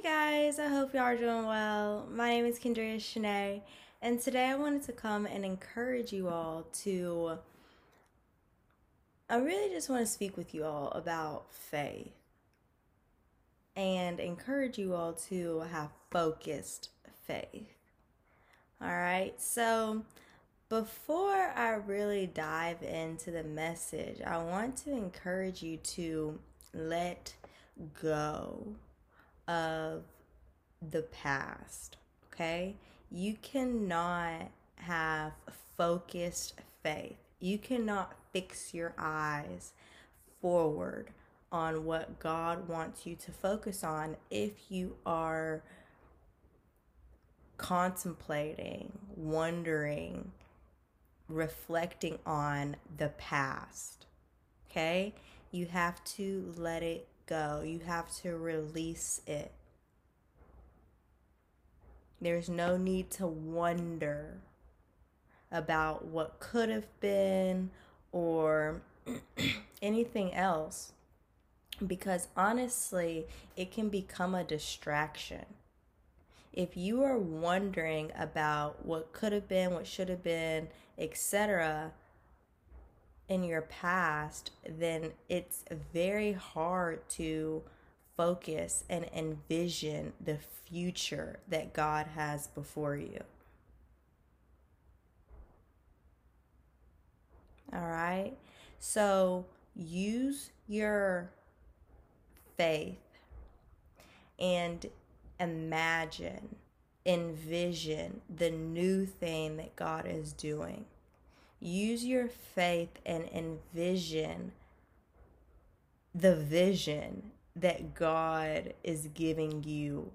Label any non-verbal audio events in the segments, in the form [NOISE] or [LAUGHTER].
Hey guys, I hope y'all are doing well. My name is Kendria Shanae, and today I wanted to come and encourage you all to. I really just want to speak with you all about faith and encourage you all to have focused faith. All right, so before I really dive into the message, I want to encourage you to let go of the past, okay? You cannot have focused faith. You cannot fix your eyes forward on what God wants you to focus on if you are contemplating, wondering, reflecting on the past. Okay? You have to let it go. You have to release it. There's no need to wonder about what could have been or [CLEARS THROAT] anything else because honestly, it can become a distraction. If you are wondering about what could have been, what should have been, etc., in your past, then it's very hard to focus and envision the future that God has before you. All right. So use your faith and imagine, envision the new thing that God is doing. Use your faith and envision the vision that God is giving you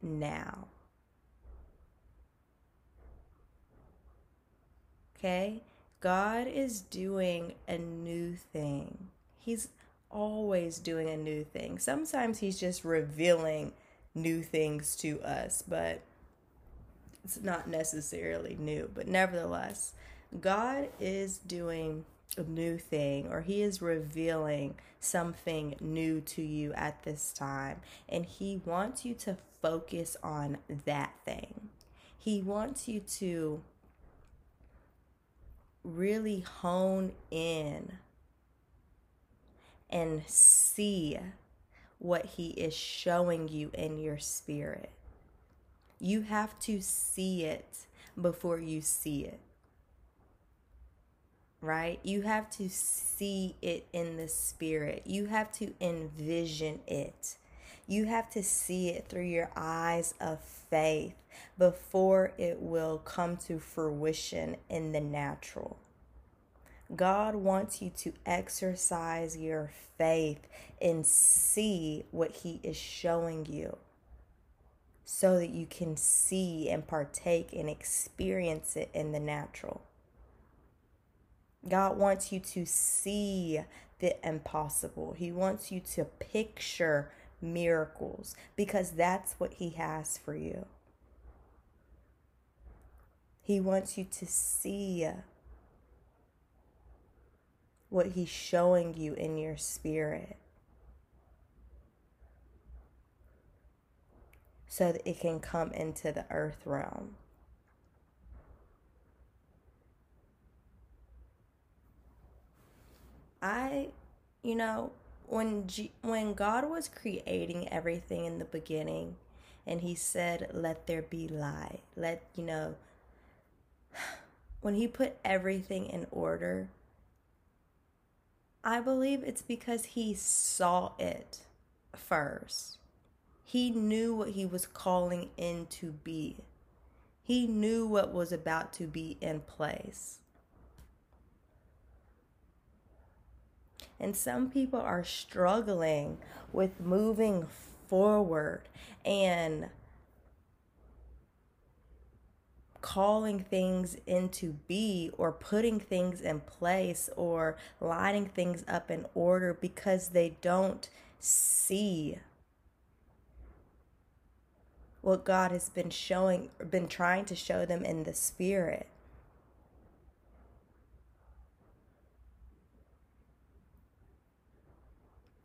now. Okay? God is doing a new thing. He's always doing a new thing. Sometimes He's just revealing new things to us, but it's not necessarily new. But nevertheless, God is doing a new thing or he is revealing something new to you at this time and he wants you to focus on that thing. He wants you to really hone in and see what he is showing you in your spirit. You have to see it before you see it right? You have to see it in the spirit. You have to envision it. You have to see it through your eyes of faith before it will come to fruition in the natural. God wants you to exercise your faith and see what He is showing you so that you can see and partake and experience it in the natural. God wants you to see the impossible. He wants you to picture miracles because that's what He has for you. He wants you to see what He's showing you in your spirit so that it can come into the earth realm. I, you know, when G- when God was creating everything in the beginning, and He said, "Let there be light," let you know. [SIGHS] When He put everything in order, I believe it's because He saw it first. He knew what He was calling in to be. He knew what was about to be in place. And some people are struggling with moving forward and calling things into be or putting things in place or lining things up in order because they don't see what God has been showing been trying to show them in the spirit.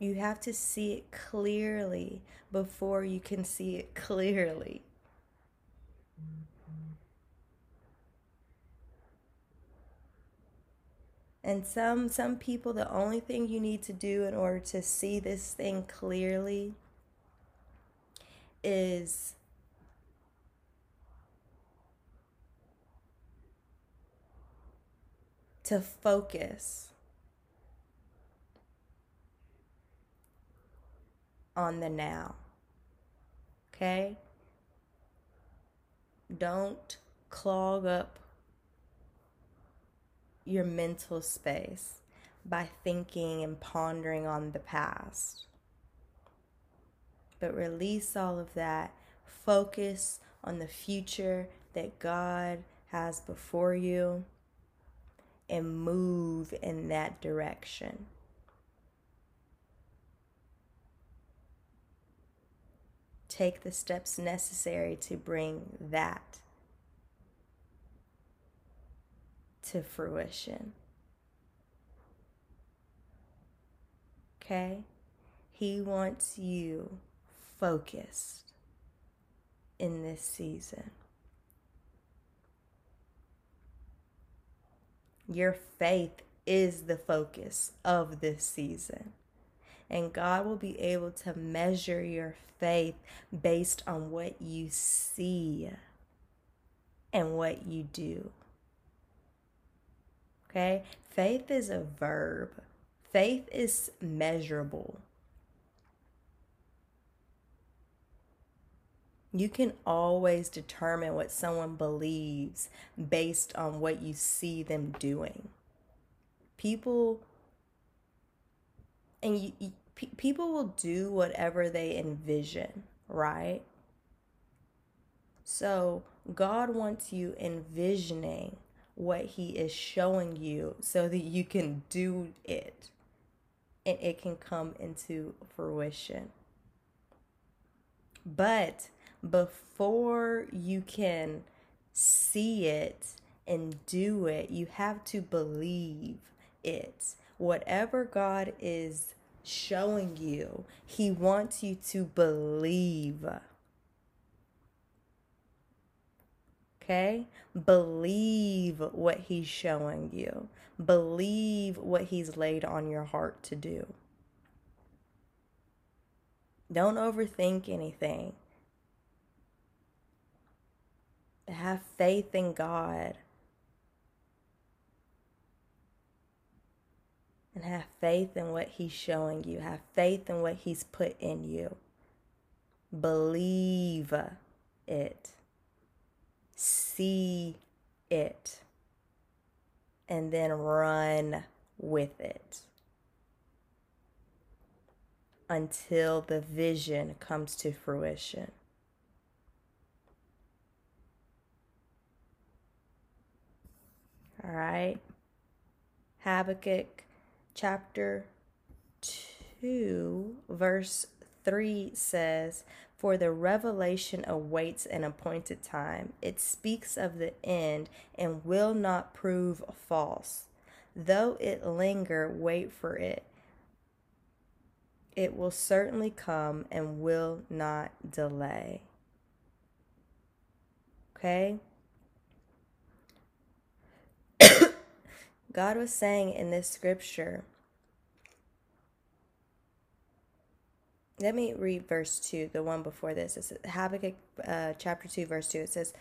You have to see it clearly before you can see it clearly. And some some people the only thing you need to do in order to see this thing clearly is to focus on the now. Okay? Don't clog up your mental space by thinking and pondering on the past. But release all of that. Focus on the future that God has before you and move in that direction. Take the steps necessary to bring that to fruition. Okay? He wants you focused in this season. Your faith is the focus of this season. And God will be able to measure your faith based on what you see and what you do. Okay? Faith is a verb, faith is measurable. You can always determine what someone believes based on what you see them doing. People and you, people will do whatever they envision, right? So, God wants you envisioning what He is showing you so that you can do it and it can come into fruition. But before you can see it and do it, you have to believe it. Whatever God is showing you, He wants you to believe. Okay? Believe what He's showing you, believe what He's laid on your heart to do. Don't overthink anything. Have faith in God. And have faith in what He's showing you. Have faith in what He's put in you. Believe it. See it. And then run with it until the vision comes to fruition. All right. Habakkuk chapter 2, verse 3 says, For the revelation awaits an appointed time. It speaks of the end and will not prove false. Though it linger, wait for it. It will certainly come and will not delay. Okay? [COUGHS] God was saying in this scripture, let me read verse 2, the one before this. It's Habakkuk uh, chapter 2, verse 2. It says,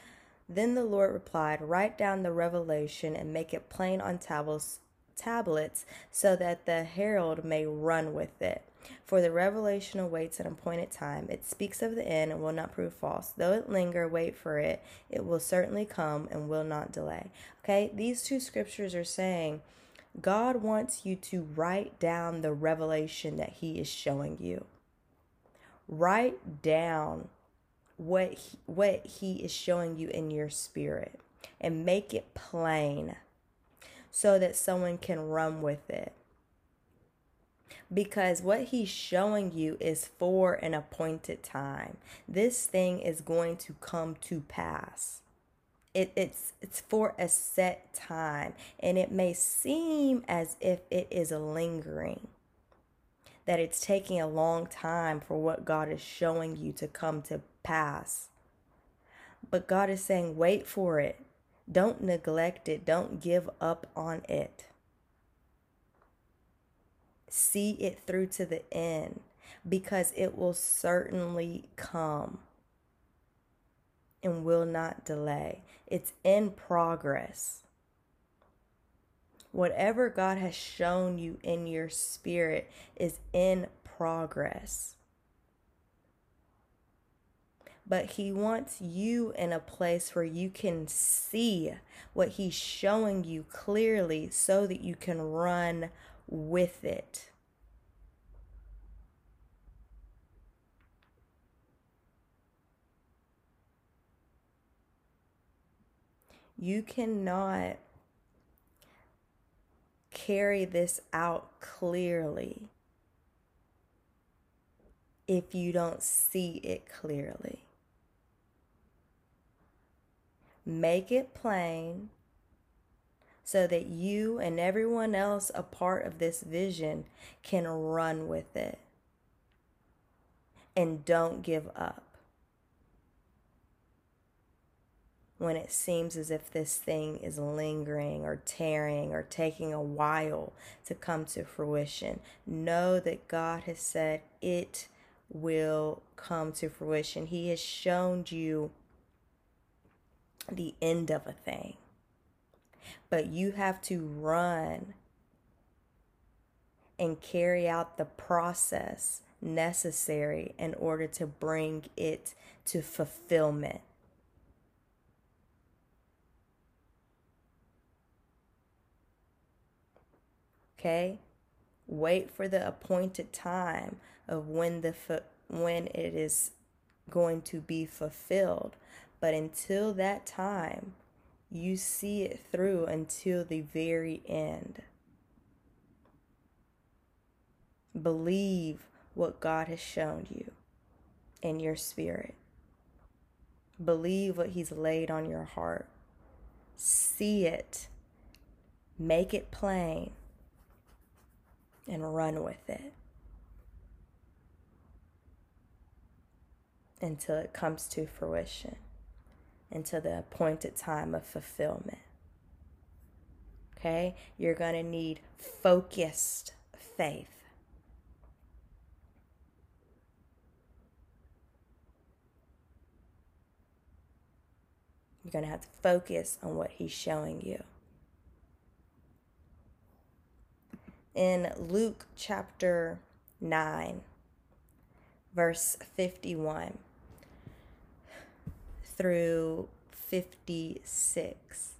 Then the Lord replied, Write down the revelation and make it plain on tablets, tablets so that the herald may run with it. For the revelation awaits an appointed time. It speaks of the end and will not prove false. Though it linger, wait for it. It will certainly come and will not delay. Okay, these two scriptures are saying God wants you to write down the revelation that He is showing you. Write down what he, what He is showing you in your spirit and make it plain so that someone can run with it because what he's showing you is for an appointed time. This thing is going to come to pass. It, it's it's for a set time and it may seem as if it is lingering that it's taking a long time for what God is showing you to come to pass. But God is saying, wait for it. Don't neglect it. Don't give up on it. See it through to the end because it will certainly come and will not delay. It's in progress. Whatever God has shown you in your spirit is in progress. But He wants you in a place where you can see what He's showing you clearly so that you can run with it. You cannot carry this out clearly if you don't see it clearly. Make it plain so that you and everyone else a part of this vision can run with it. And don't give up. When it seems as if this thing is lingering or tearing or taking a while to come to fruition. Know that God has said it will come to fruition. He has shown you the end of a thing, but you have to run and carry out the process necessary in order to bring it to fulfillment. Okay? Wait for the appointed time of when the when it is going to be fulfilled. But until that time, you see it through until the very end. Believe what God has shown you in your spirit. Believe what He's laid on your heart. See it. Make it plain and run with it until it comes to fruition, until the appointed time of fulfillment. Okay? You're going to need focused faith. You're going to have to focus on what he's showing you. In Luke chapter 9, verse 51 through 56.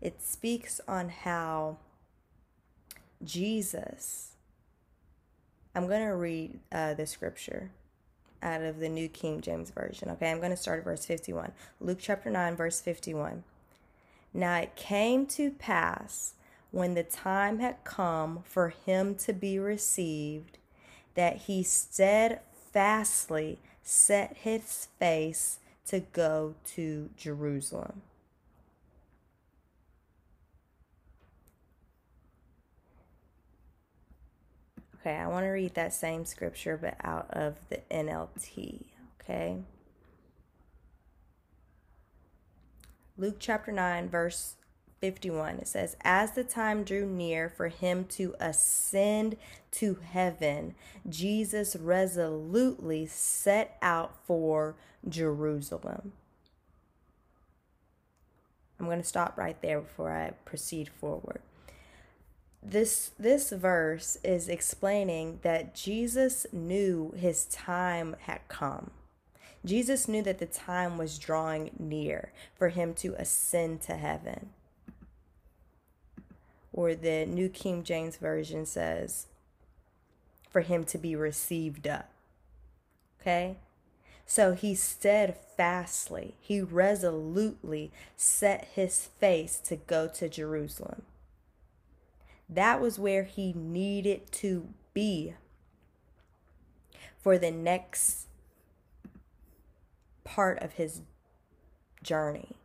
It speaks on how Jesus, I'm going to read uh, the scripture out of the New King James Version. Okay, I'm going to start at verse 51. Luke chapter 9, verse 51. Now it came to pass when the time had come for him to be received, that he steadfastly set his face to go to Jerusalem. Okay, I want to read that same scripture, but out of the NLT. Okay. Luke chapter 9, verse 51, it says, As the time drew near for him to ascend to heaven, Jesus resolutely set out for Jerusalem. I'm going to stop right there before I proceed forward. This this verse is explaining that Jesus knew his time had come. Jesus knew that the time was drawing near for him to ascend to heaven or the New King James Version says, for him to be received up. Okay? So he steadfastly, he resolutely set his face to go to Jerusalem. That was where he needed to be for the next part of his journey.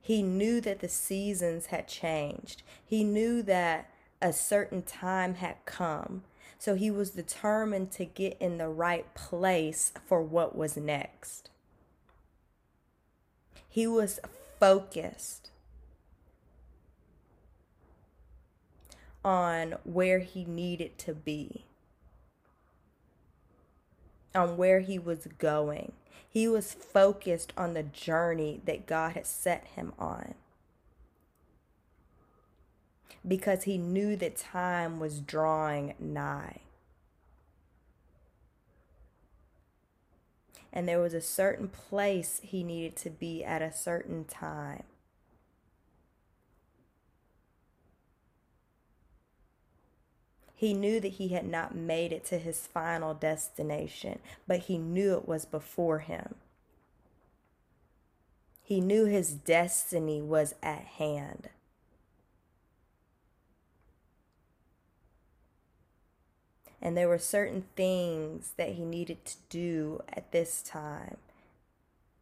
He knew that the seasons had changed. He knew that a certain time had come. So he was determined to get in the right place for what was next. He was focused on where he needed to be, on where he was going. He was focused on the journey that God had set him on because he knew that time was drawing nigh. And there was a certain place he needed to be at a certain time. He knew that he had not made it to his final destination, but he knew it was before him. He knew his destiny was at hand. And there were certain things that he needed to do at this time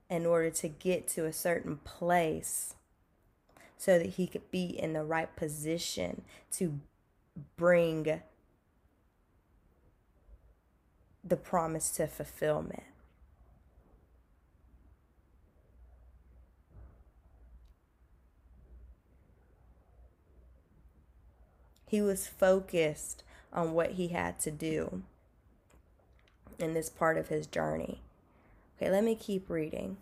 in order to get to a certain place so that he could be in the right position to bring the promise to fulfillment. He was focused on what he had to do in this part of his journey. Okay, let me keep reading.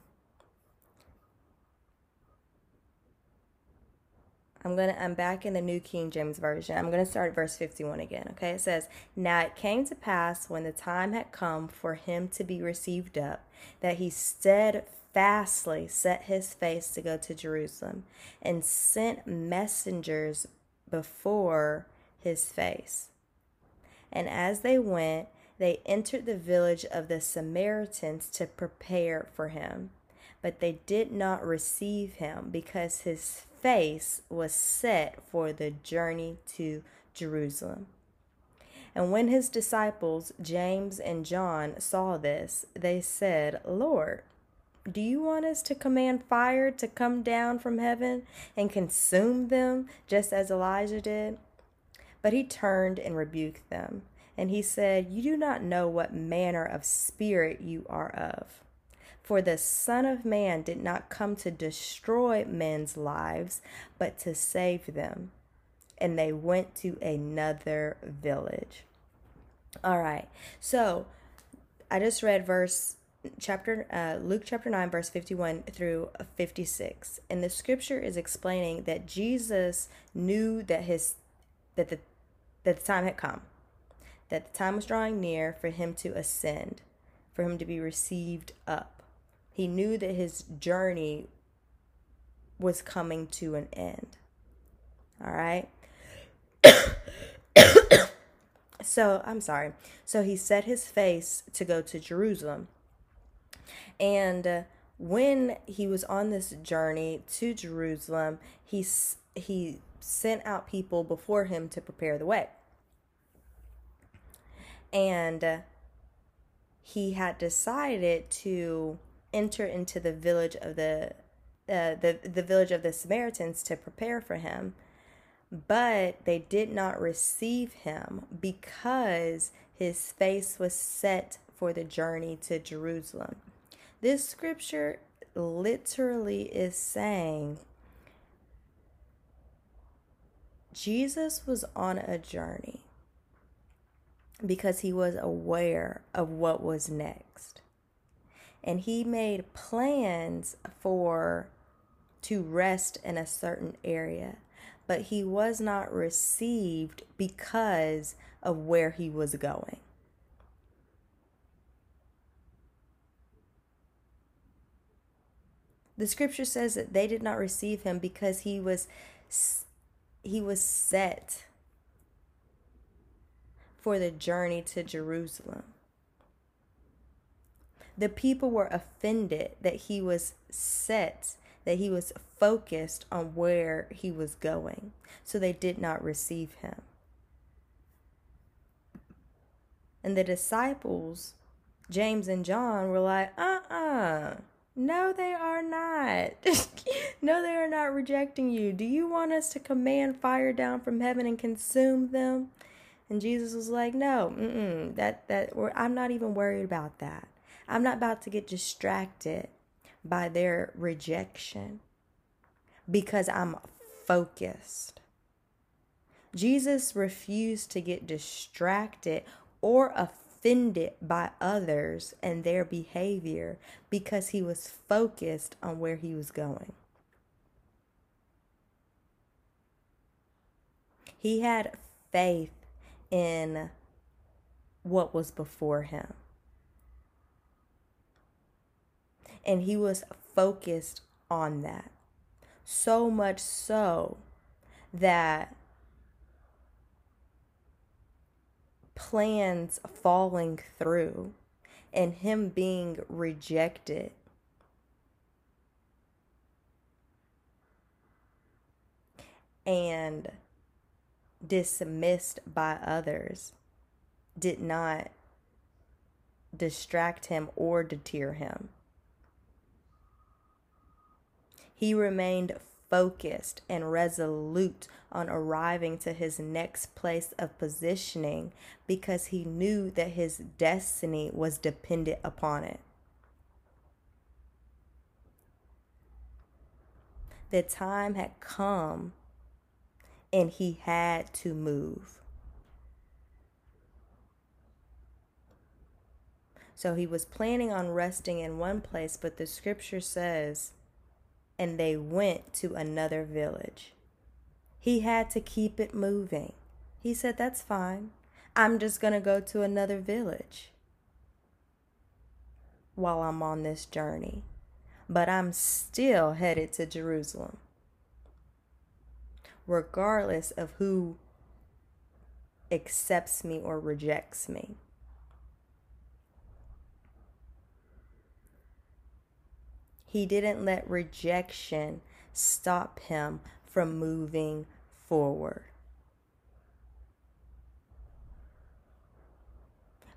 I'm going to I'm back in the New King James version. I'm going to start verse 51 again, okay? It says, "Now it came to pass when the time had come for him to be received up, that he steadfastly set his face to go to Jerusalem, and sent messengers before his face. And as they went, they entered the village of the Samaritans to prepare for him. But they did not receive him because his face was set for the journey to Jerusalem. And when his disciples, James and John, saw this, they said, Lord, do you want us to command fire to come down from heaven and consume them just as Elijah did? But he turned and rebuked them. And he said, You do not know what manner of spirit you are of. For the Son of Man did not come to destroy men's lives, but to save them. And they went to another village. All right. So I just read verse chapter uh, Luke chapter 9 verse 51 through 56 and the scripture is explaining that Jesus knew that his that the that the time had come, that the time was drawing near for him to ascend, for him to be received up. He knew that his journey was coming to an end. All right. [COUGHS] so, I'm sorry. So, he set his face to go to Jerusalem. And uh, when he was on this journey to Jerusalem, he, he sent out people before him to prepare the way and uh, he had decided to enter into the village of the uh, the the village of the Samaritans to prepare for him, but they did not receive him because his face was set for the journey to Jerusalem. This scripture literally is saying Jesus was on a journey because he was aware of what was next. And he made plans for to rest in a certain area, but he was not received because of where he was going. The scripture says that they did not receive him because he was he was set for the journey to Jerusalem. The people were offended that he was set, that he was focused on where he was going, so they did not receive him. And the disciples, James and John, were like, uh uh-uh, uh No, they are not. [LAUGHS] no, they are not rejecting you. Do you want us to command fire down from heaven and consume them? And Jesus was like, "No, that that I'm not even worried about that. I'm not about to get distracted by their rejection because I'm focused." Jesus refused to get distracted or offended by others and their behavior because he was focused on where he was going. He had faith in what was before him. And he was focused on that. So much so that plans falling through and him being rejected and dismissed by others did not distract him or deter him. He remained focused and resolute on arriving to his next place of positioning because he knew that his destiny was dependent upon it. The time had come and he had to move. So he was planning on resting in one place, but the scripture says, and they went to another village. He had to keep it moving. He said, That's fine. I'm just going to go to another village while I'm on this journey. But I'm still headed to Jerusalem regardless of who accepts me or rejects me. He didn't let rejection stop him from moving forward.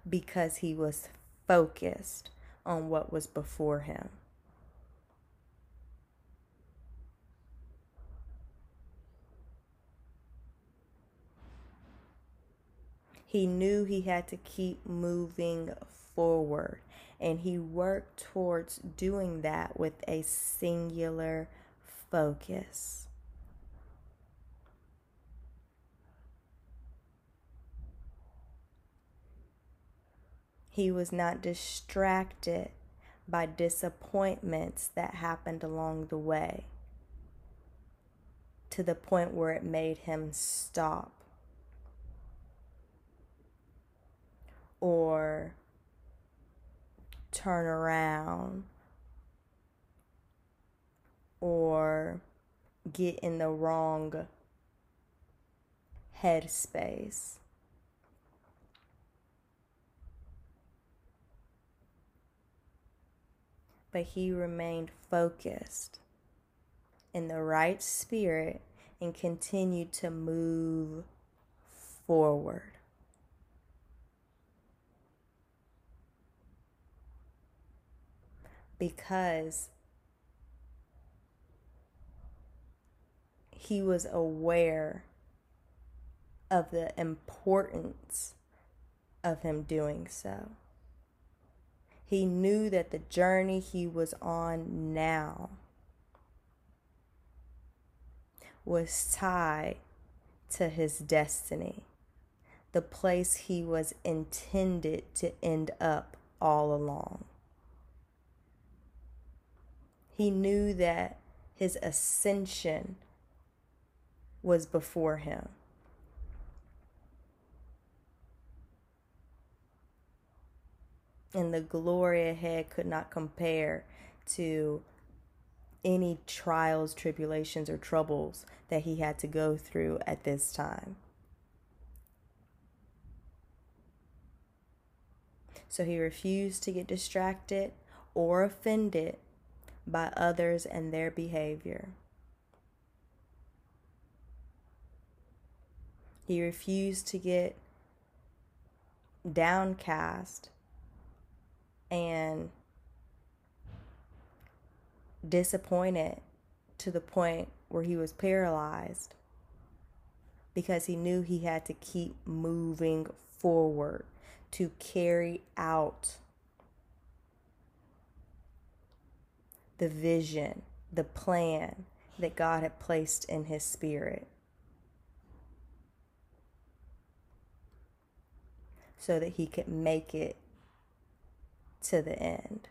Because he was focused on what was before him. He knew he had to keep moving forward, and he worked towards doing that with a singular focus. He was not distracted by disappointments that happened along the way to the point where it made him stop or turn around or get in the wrong headspace. But he remained focused in the right spirit and continued to move forward. Because he was aware of the importance of him doing so. He knew that the journey he was on now was tied to his destiny, the place he was intended to end up all along. He knew that his ascension was before him. And the glory ahead could not compare to any trials, tribulations, or troubles that he had to go through at this time. So he refused to get distracted or offended by others and their behavior. He refused to get downcast and disappointed to the point where he was paralyzed because he knew he had to keep moving forward to carry out the vision, the plan that God had placed in his spirit. So that he could make it to the end.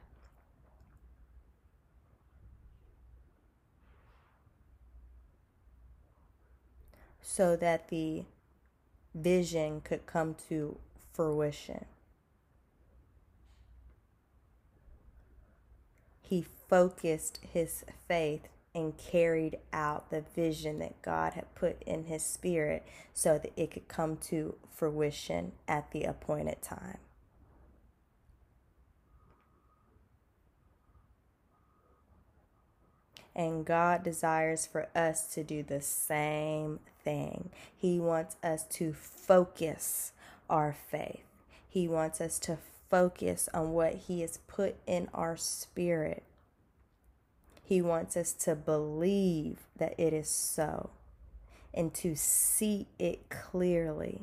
So that the vision could come to fruition. He focused his faith and carried out the vision that God had put in his spirit so that it could come to fruition at the appointed time. And God desires for us to do the same thing. He wants us to focus our faith. He wants us to focus on what He has put in our spirit. He wants us to believe that it is so and to see it clearly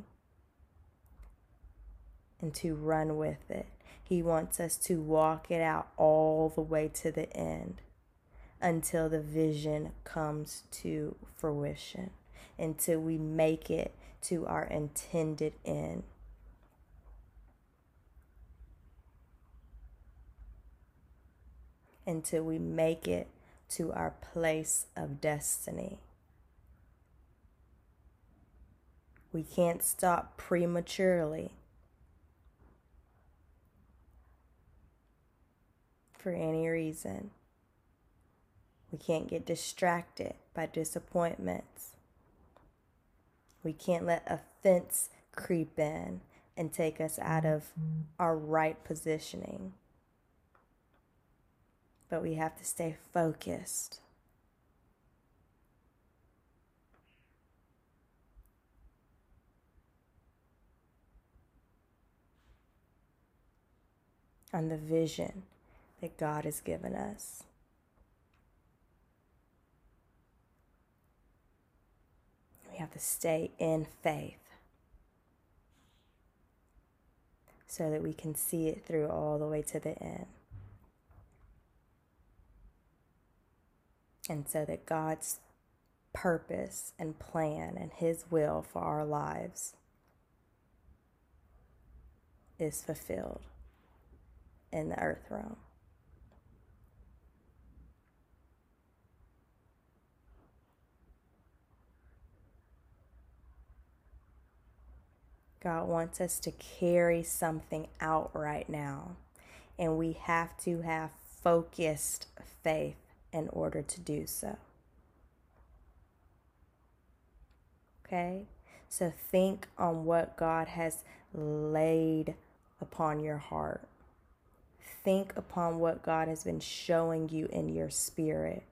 and to run with it. He wants us to walk it out all the way to the end until the vision comes to fruition, until we make it to our intended end. Until we make it to our place of destiny. We can't stop prematurely for any reason. We can't get distracted by disappointments. We can't let offense creep in and take us out of our right positioning. But we have to stay focused. On the vision that God has given us. We have to stay in faith so that we can see it through all the way to the end. And so that God's purpose and plan and His will for our lives is fulfilled in the earth realm. God wants us to carry something out right now. And we have to have focused faith in order to do so. Okay? So think on what God has laid upon your heart. Think upon what God has been showing you in your spirit.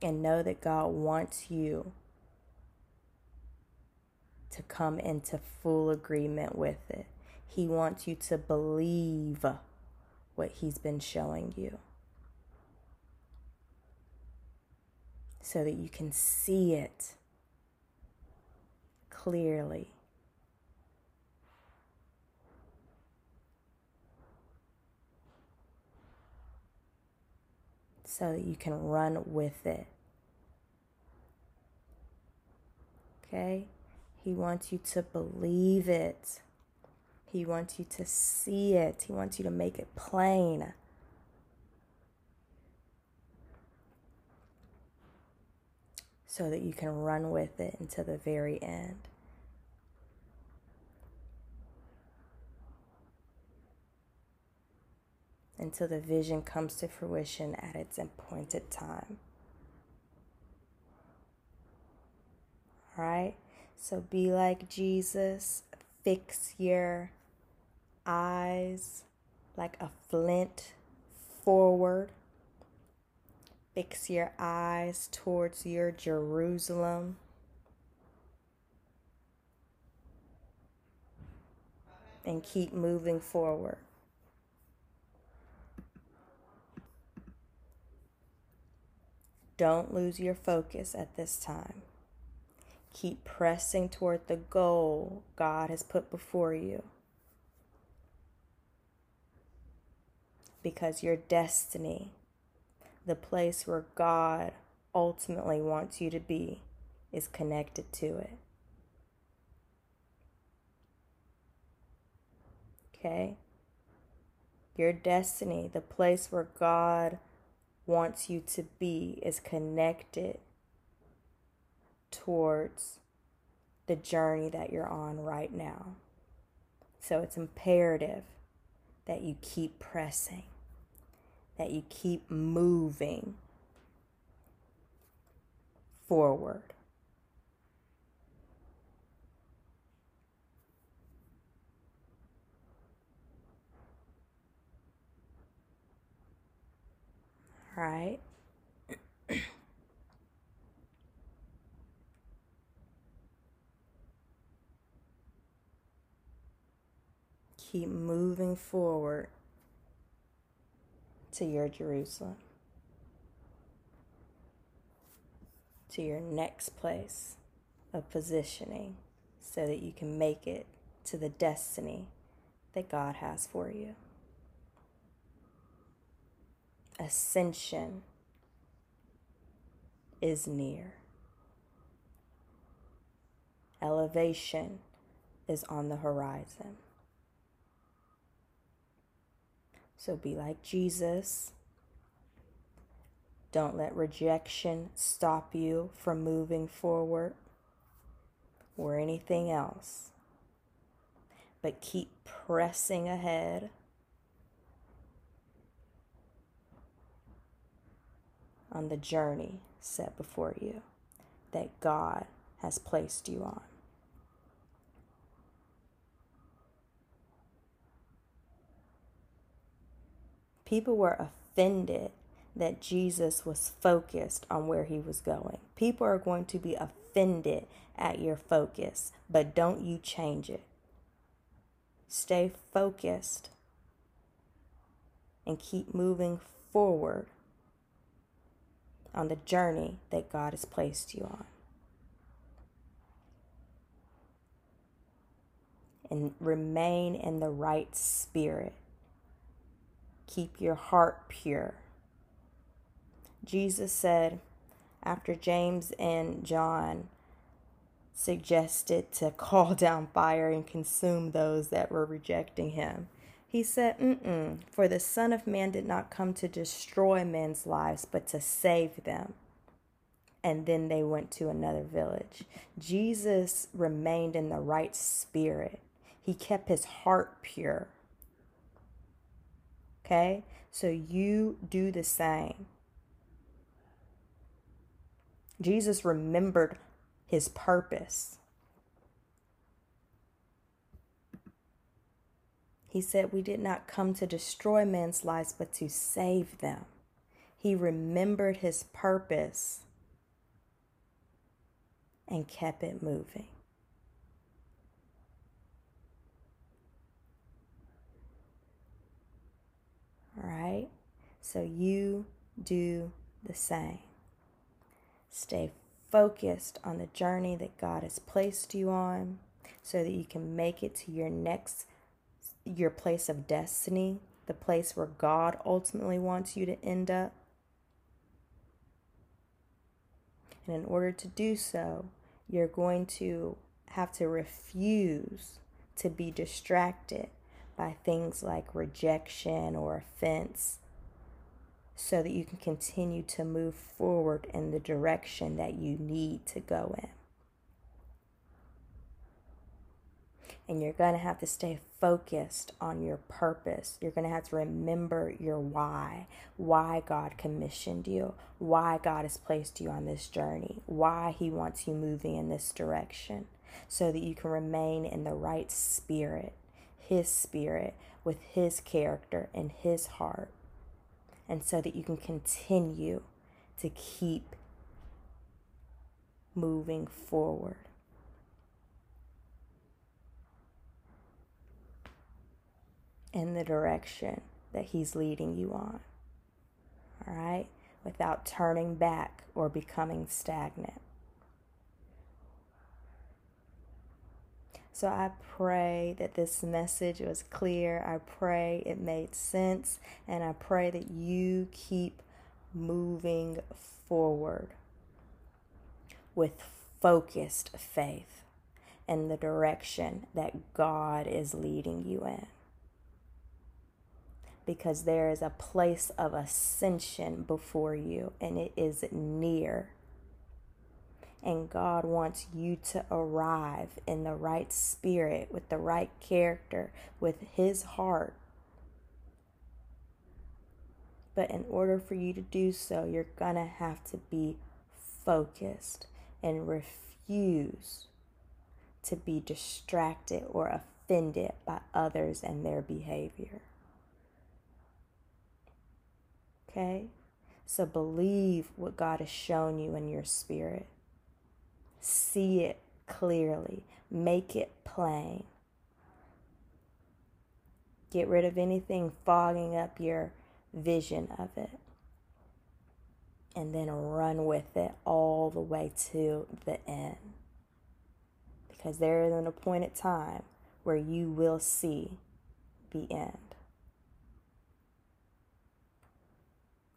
And know that God wants you to come into full agreement with it. He wants you to believe what He's been showing you so that you can see it clearly. So that you can run with it. Okay? He wants you to believe it. He wants you to see it. He wants you to make it plain. So that you can run with it until the very end. Until the vision comes to fruition at its appointed time. All right? So be like Jesus. Fix your eyes like a flint forward. Fix your eyes towards your Jerusalem. And keep moving forward. Don't lose your focus at this time. Keep pressing toward the goal God has put before you. Because your destiny, the place where God ultimately wants you to be, is connected to it. Okay? Your destiny, the place where God wants you to be, is connected towards the journey that you're on right now. So it's imperative that you keep pressing, that you keep moving forward. Right. [CLEARS THROAT] Keep moving forward to your Jerusalem, to your next place of positioning so that you can make it to the destiny that God has for you. Ascension is near. Elevation is on the horizon. So be like Jesus. Don't let rejection stop you from moving forward or anything else. But keep pressing ahead. On the journey set before you that God has placed you on. People were offended that Jesus was focused on where he was going. People are going to be offended at your focus, but don't you change it. Stay focused and keep moving forward on the journey that God has placed you on. And remain in the right spirit keep your heart pure. Jesus said, after James and John suggested to call down fire and consume those that were rejecting him, he said, Mm-mm, for the Son of Man did not come to destroy men's lives, but to save them. And then they went to another village. Jesus remained in the right spirit, he kept his heart pure. Okay? So you do the same. Jesus remembered his purpose. He said, We did not come to destroy men's lives, but to save them. He remembered his purpose and kept it moving. Right? So you do the same. Stay focused on the journey that God has placed you on so that you can make it to your next your place of destiny, the place where God ultimately wants you to end up. And in order to do so, you're going to have to refuse to be distracted by things like rejection or offense so that you can continue to move forward in the direction that you need to go in. And you're going to have to stay focused on your purpose. You're going to have to remember your why, why God commissioned you, why God has placed you on this journey, why He wants you moving in this direction, so that you can remain in the right spirit his spirit, with His character and His heart. And so that you can continue to keep moving forward. In the direction that He's leading you on. All right? without turning back or becoming stagnant. So I pray that this message was clear. I pray it made sense. And I pray that you keep moving forward with focused faith in the direction that God is leading you in. Because there is a place of ascension before you, and it is near. And God wants you to arrive in the right spirit, with the right character, with His heart. But in order for you to do so, you're going to have to be focused and refuse to be distracted or offended by others and their behavior. Okay? So believe what God has shown you in your spirit. See it clearly, make it plain. Get rid of anything fogging up your vision of it. And then run with it all the way to the end. Because there is an appointed time where you will see the end.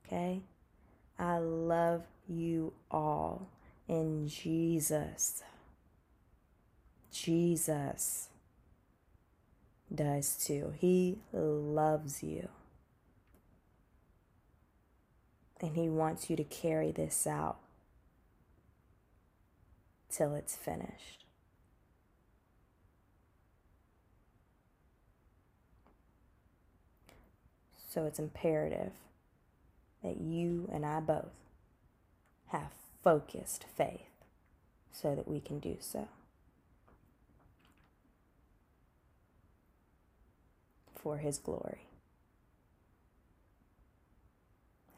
Okay? I love you all in Jesus. Jesus does too. He loves you. And He wants you to carry this out till it's finished. So it's imperative that you and I both have focused faith so that we can do so. For His glory.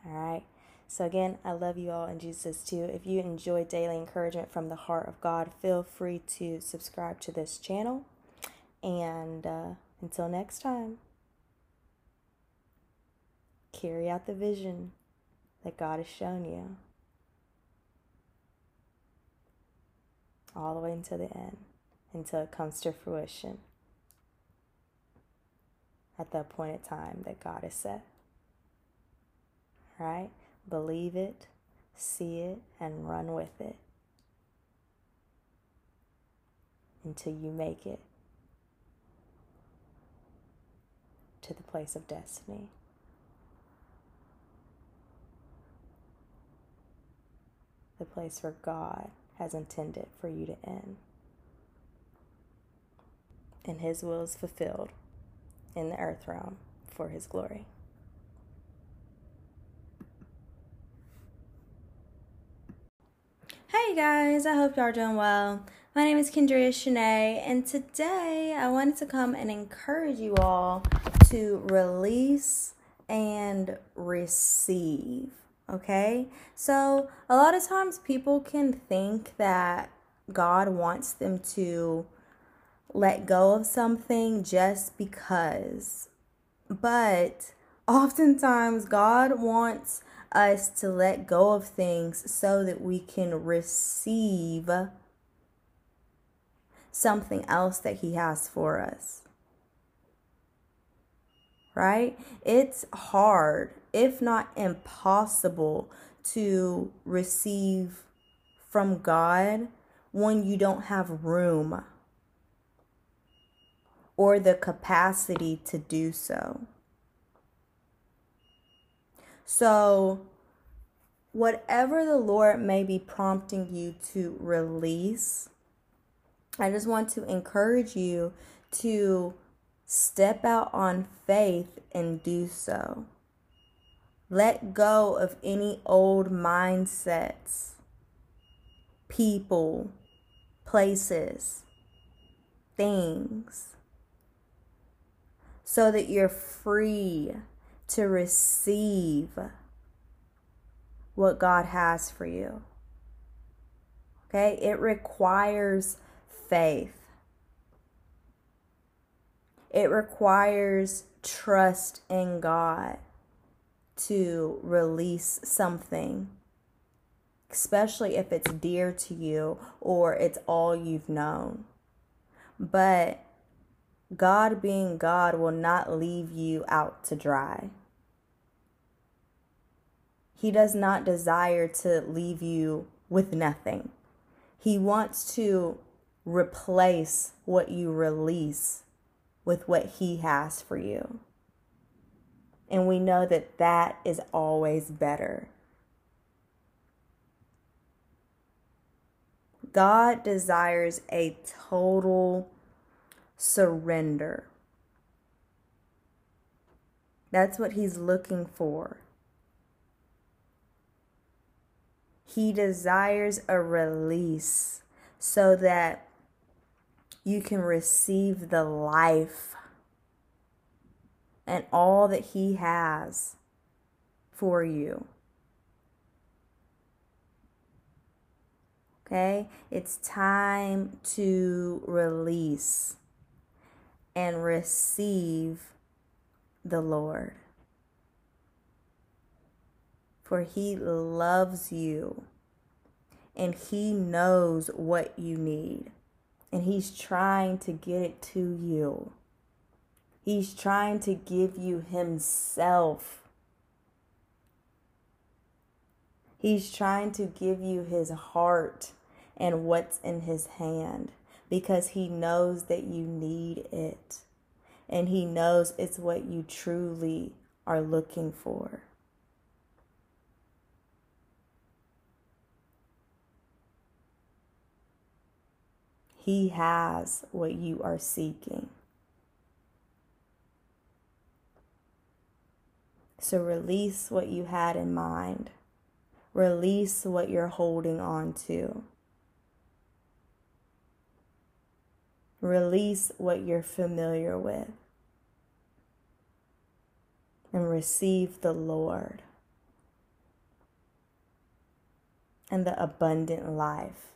All right. So, again, I love you all in Jesus too. If you enjoy daily encouragement from the heart of God, feel free to subscribe to this channel. And uh, until next time, carry out the vision that God has shown you. All the way until the end, until it comes to fruition at the appointed time that God has set. Right? Believe it, see it, and run with it until you make it to the place of destiny. The place where God has intended for you to end. And His will is fulfilled in the earth realm for His glory. Hey guys, I hope y'all are doing well. My name is Kendria Shanae, and today I wanted to come and encourage you all to release and receive. Okay? So, a lot of times people can think that God wants them to let go of something just because. But oftentimes, God wants us to let go of things so that we can receive something else that He has for us. Right? It's hard if not impossible, to receive from God when you don't have room or the capacity to do so. So, whatever the Lord may be prompting you to release, I just want to encourage you to step out on faith and do so. Let go of any old mindsets, people, places, things, so that you're free to receive what God has for you. Okay? It requires faith. It requires trust in God to release something, especially if it's dear to you or it's all you've known. But God, being God, will not leave you out to dry. He does not desire to leave you with nothing. He wants to replace what you release with what He has for you. And we know that that is always better. God desires a total surrender. That's what He's looking for. He desires a release so that you can receive the life and all that He has for you. Okay? It's time to release and receive the Lord for he loves you and he knows what you need. And he's trying to get it to you. He's trying to give you himself. He's trying to give you his heart and what's in his hand because he knows that you need it. And he knows it's what you truly are looking for. He has what you are seeking. So release what you had in mind. Release what you're holding on to. Release what you're familiar with. And receive the Lord and the abundant life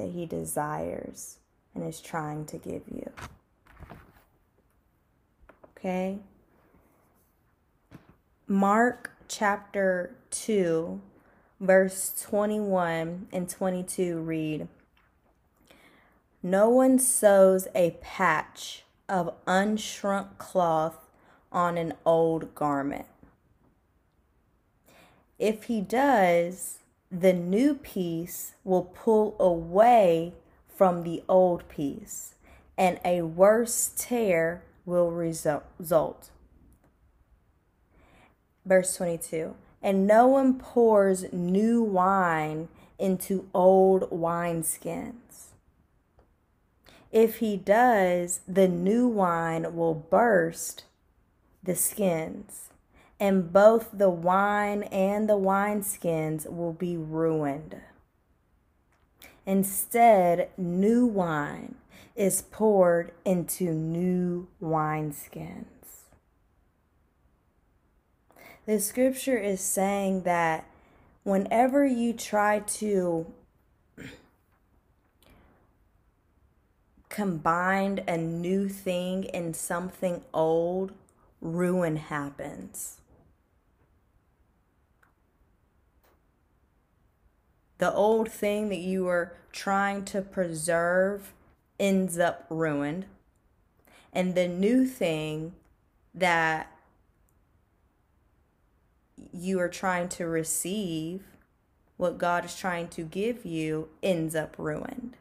that He desires and is trying to give you. Okay? Mark chapter 2, verse 21 and 22 read No one sews a patch of unshrunk cloth on an old garment. If he does, the new piece will pull away from the old piece, and a worse tear will result. Verse 22 And no one pours new wine into old wineskins. If he does, the new wine will burst the skins and both the wine and the wineskins will be ruined. Instead, new wine is poured into new wineskins. The scripture is saying that whenever you try to combine a new thing in something old, ruin happens. The old thing that you were trying to preserve ends up ruined. And the new thing that you are trying to receive, what God is trying to give you, ends up ruined.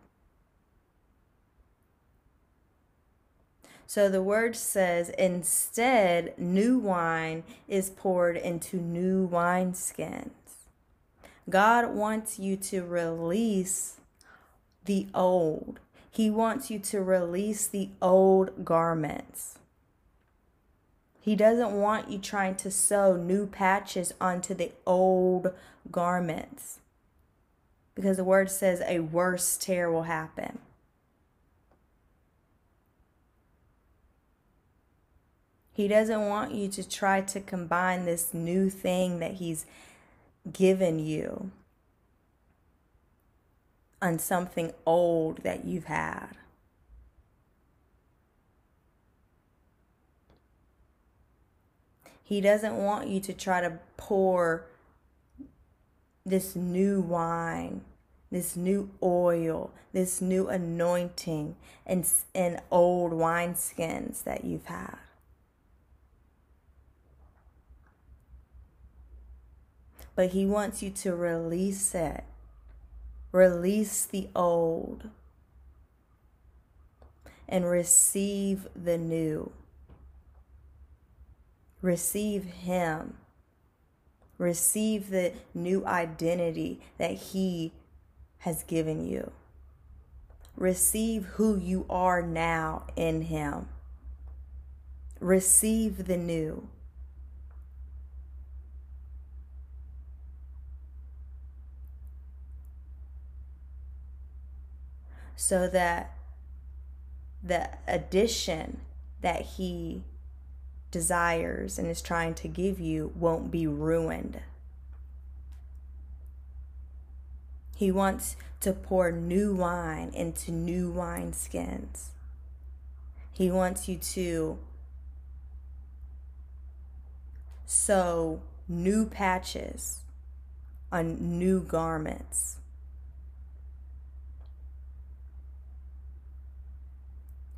So the word says, instead, new wine is poured into new wineskins. God wants you to release the old. He wants you to release the old garments. He doesn't want you trying to sew new patches onto the old garments. Because the word says a worse tear will happen. He doesn't want you to try to combine this new thing that He's given you on something old that you've had. He doesn't want you to try to pour this new wine, this new oil, this new anointing in, in old wineskins that you've had. But He wants you to release it, release the old, and receive the new. Receive Him. Receive the new identity that He has given you. Receive who you are now in Him. Receive the new. So that the addition that He desires and is trying to give you won't be ruined. He wants to pour new wine into new wine skins. He wants you to sew new patches on new garments.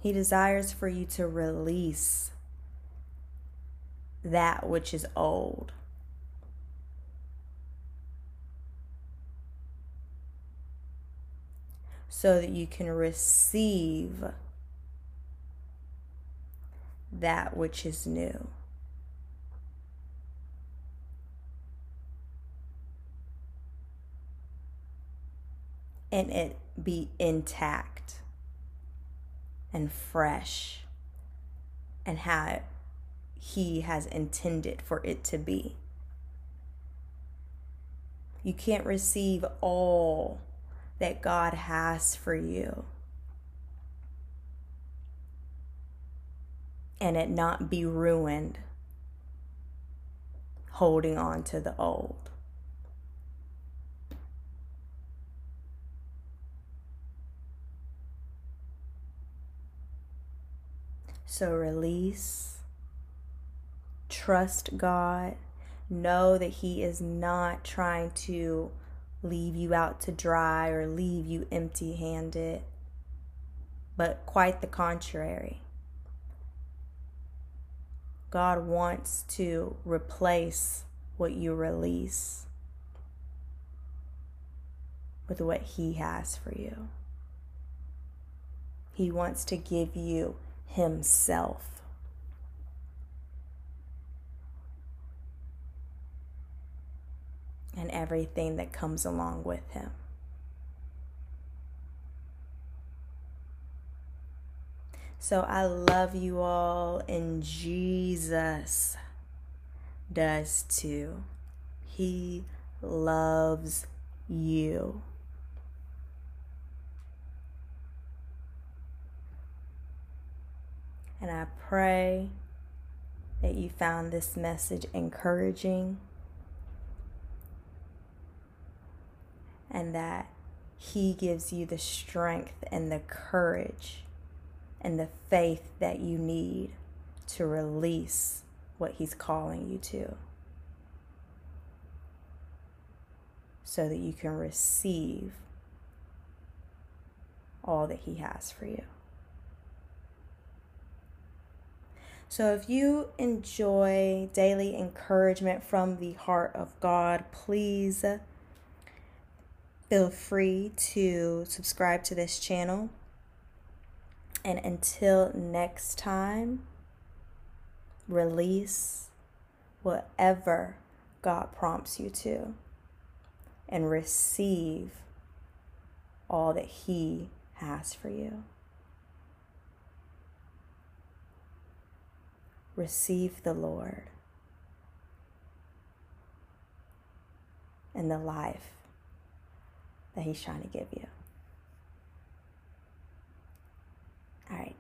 He desires for you to release that which is old. So that you can receive that which is new. And it be intact and fresh and how he has intended for it to be. You can't receive all that God has for you and it not be ruined holding on to the old. So release Trust God. Know that He is not trying to leave you out to dry or leave you empty handed, but quite the contrary. God wants to replace what you release with what He has for you. He wants to give you Himself. and everything that comes along with him. So I love you all, and Jesus does too. He loves you. And I pray that you found this message encouraging. and that He gives you the strength and the courage and the faith that you need to release what He's calling you to so that you can receive all that He has for you. So, if you enjoy daily encouragement from the heart of God, please feel free to subscribe to this channel. And until next time, release whatever God prompts you to and receive all that He has for you. receive the Lord and the life that He's trying to give you. All right.